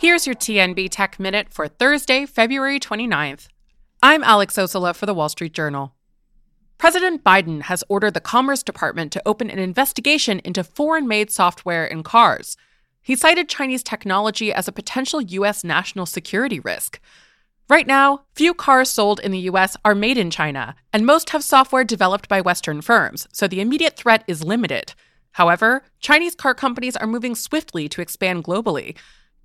Here's your TNB Tech Minute for Thursday, February 29th. I'm Alex Ossola for the Wall Street Journal. President Biden has ordered the Commerce Department to open an investigation into foreign made software in cars. He cited Chinese technology as a potential U.S. national security risk. Right now, few cars sold in the US are made in China, and most have software developed by Western firms, so the immediate threat is limited. However, Chinese car companies are moving swiftly to expand globally.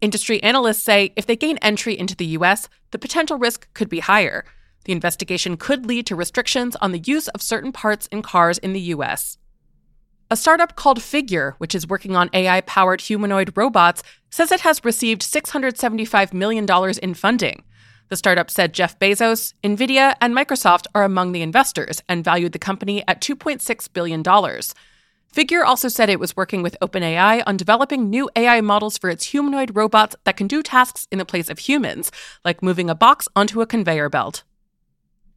Industry analysts say if they gain entry into the US, the potential risk could be higher. The investigation could lead to restrictions on the use of certain parts in cars in the US. A startup called Figure, which is working on AI powered humanoid robots, says it has received $675 million in funding. The startup said Jeff Bezos, Nvidia, and Microsoft are among the investors and valued the company at $2.6 billion. Figure also said it was working with OpenAI on developing new AI models for its humanoid robots that can do tasks in the place of humans, like moving a box onto a conveyor belt.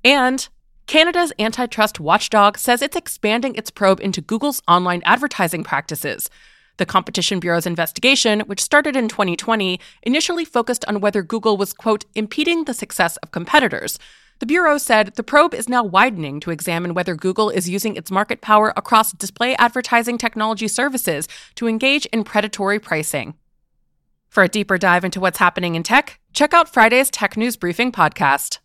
And Canada's antitrust watchdog says it's expanding its probe into Google's online advertising practices. The Competition Bureau's investigation, which started in 2020, initially focused on whether Google was, quote, impeding the success of competitors. The Bureau said the probe is now widening to examine whether Google is using its market power across display advertising technology services to engage in predatory pricing. For a deeper dive into what's happening in tech, check out Friday's Tech News Briefing podcast.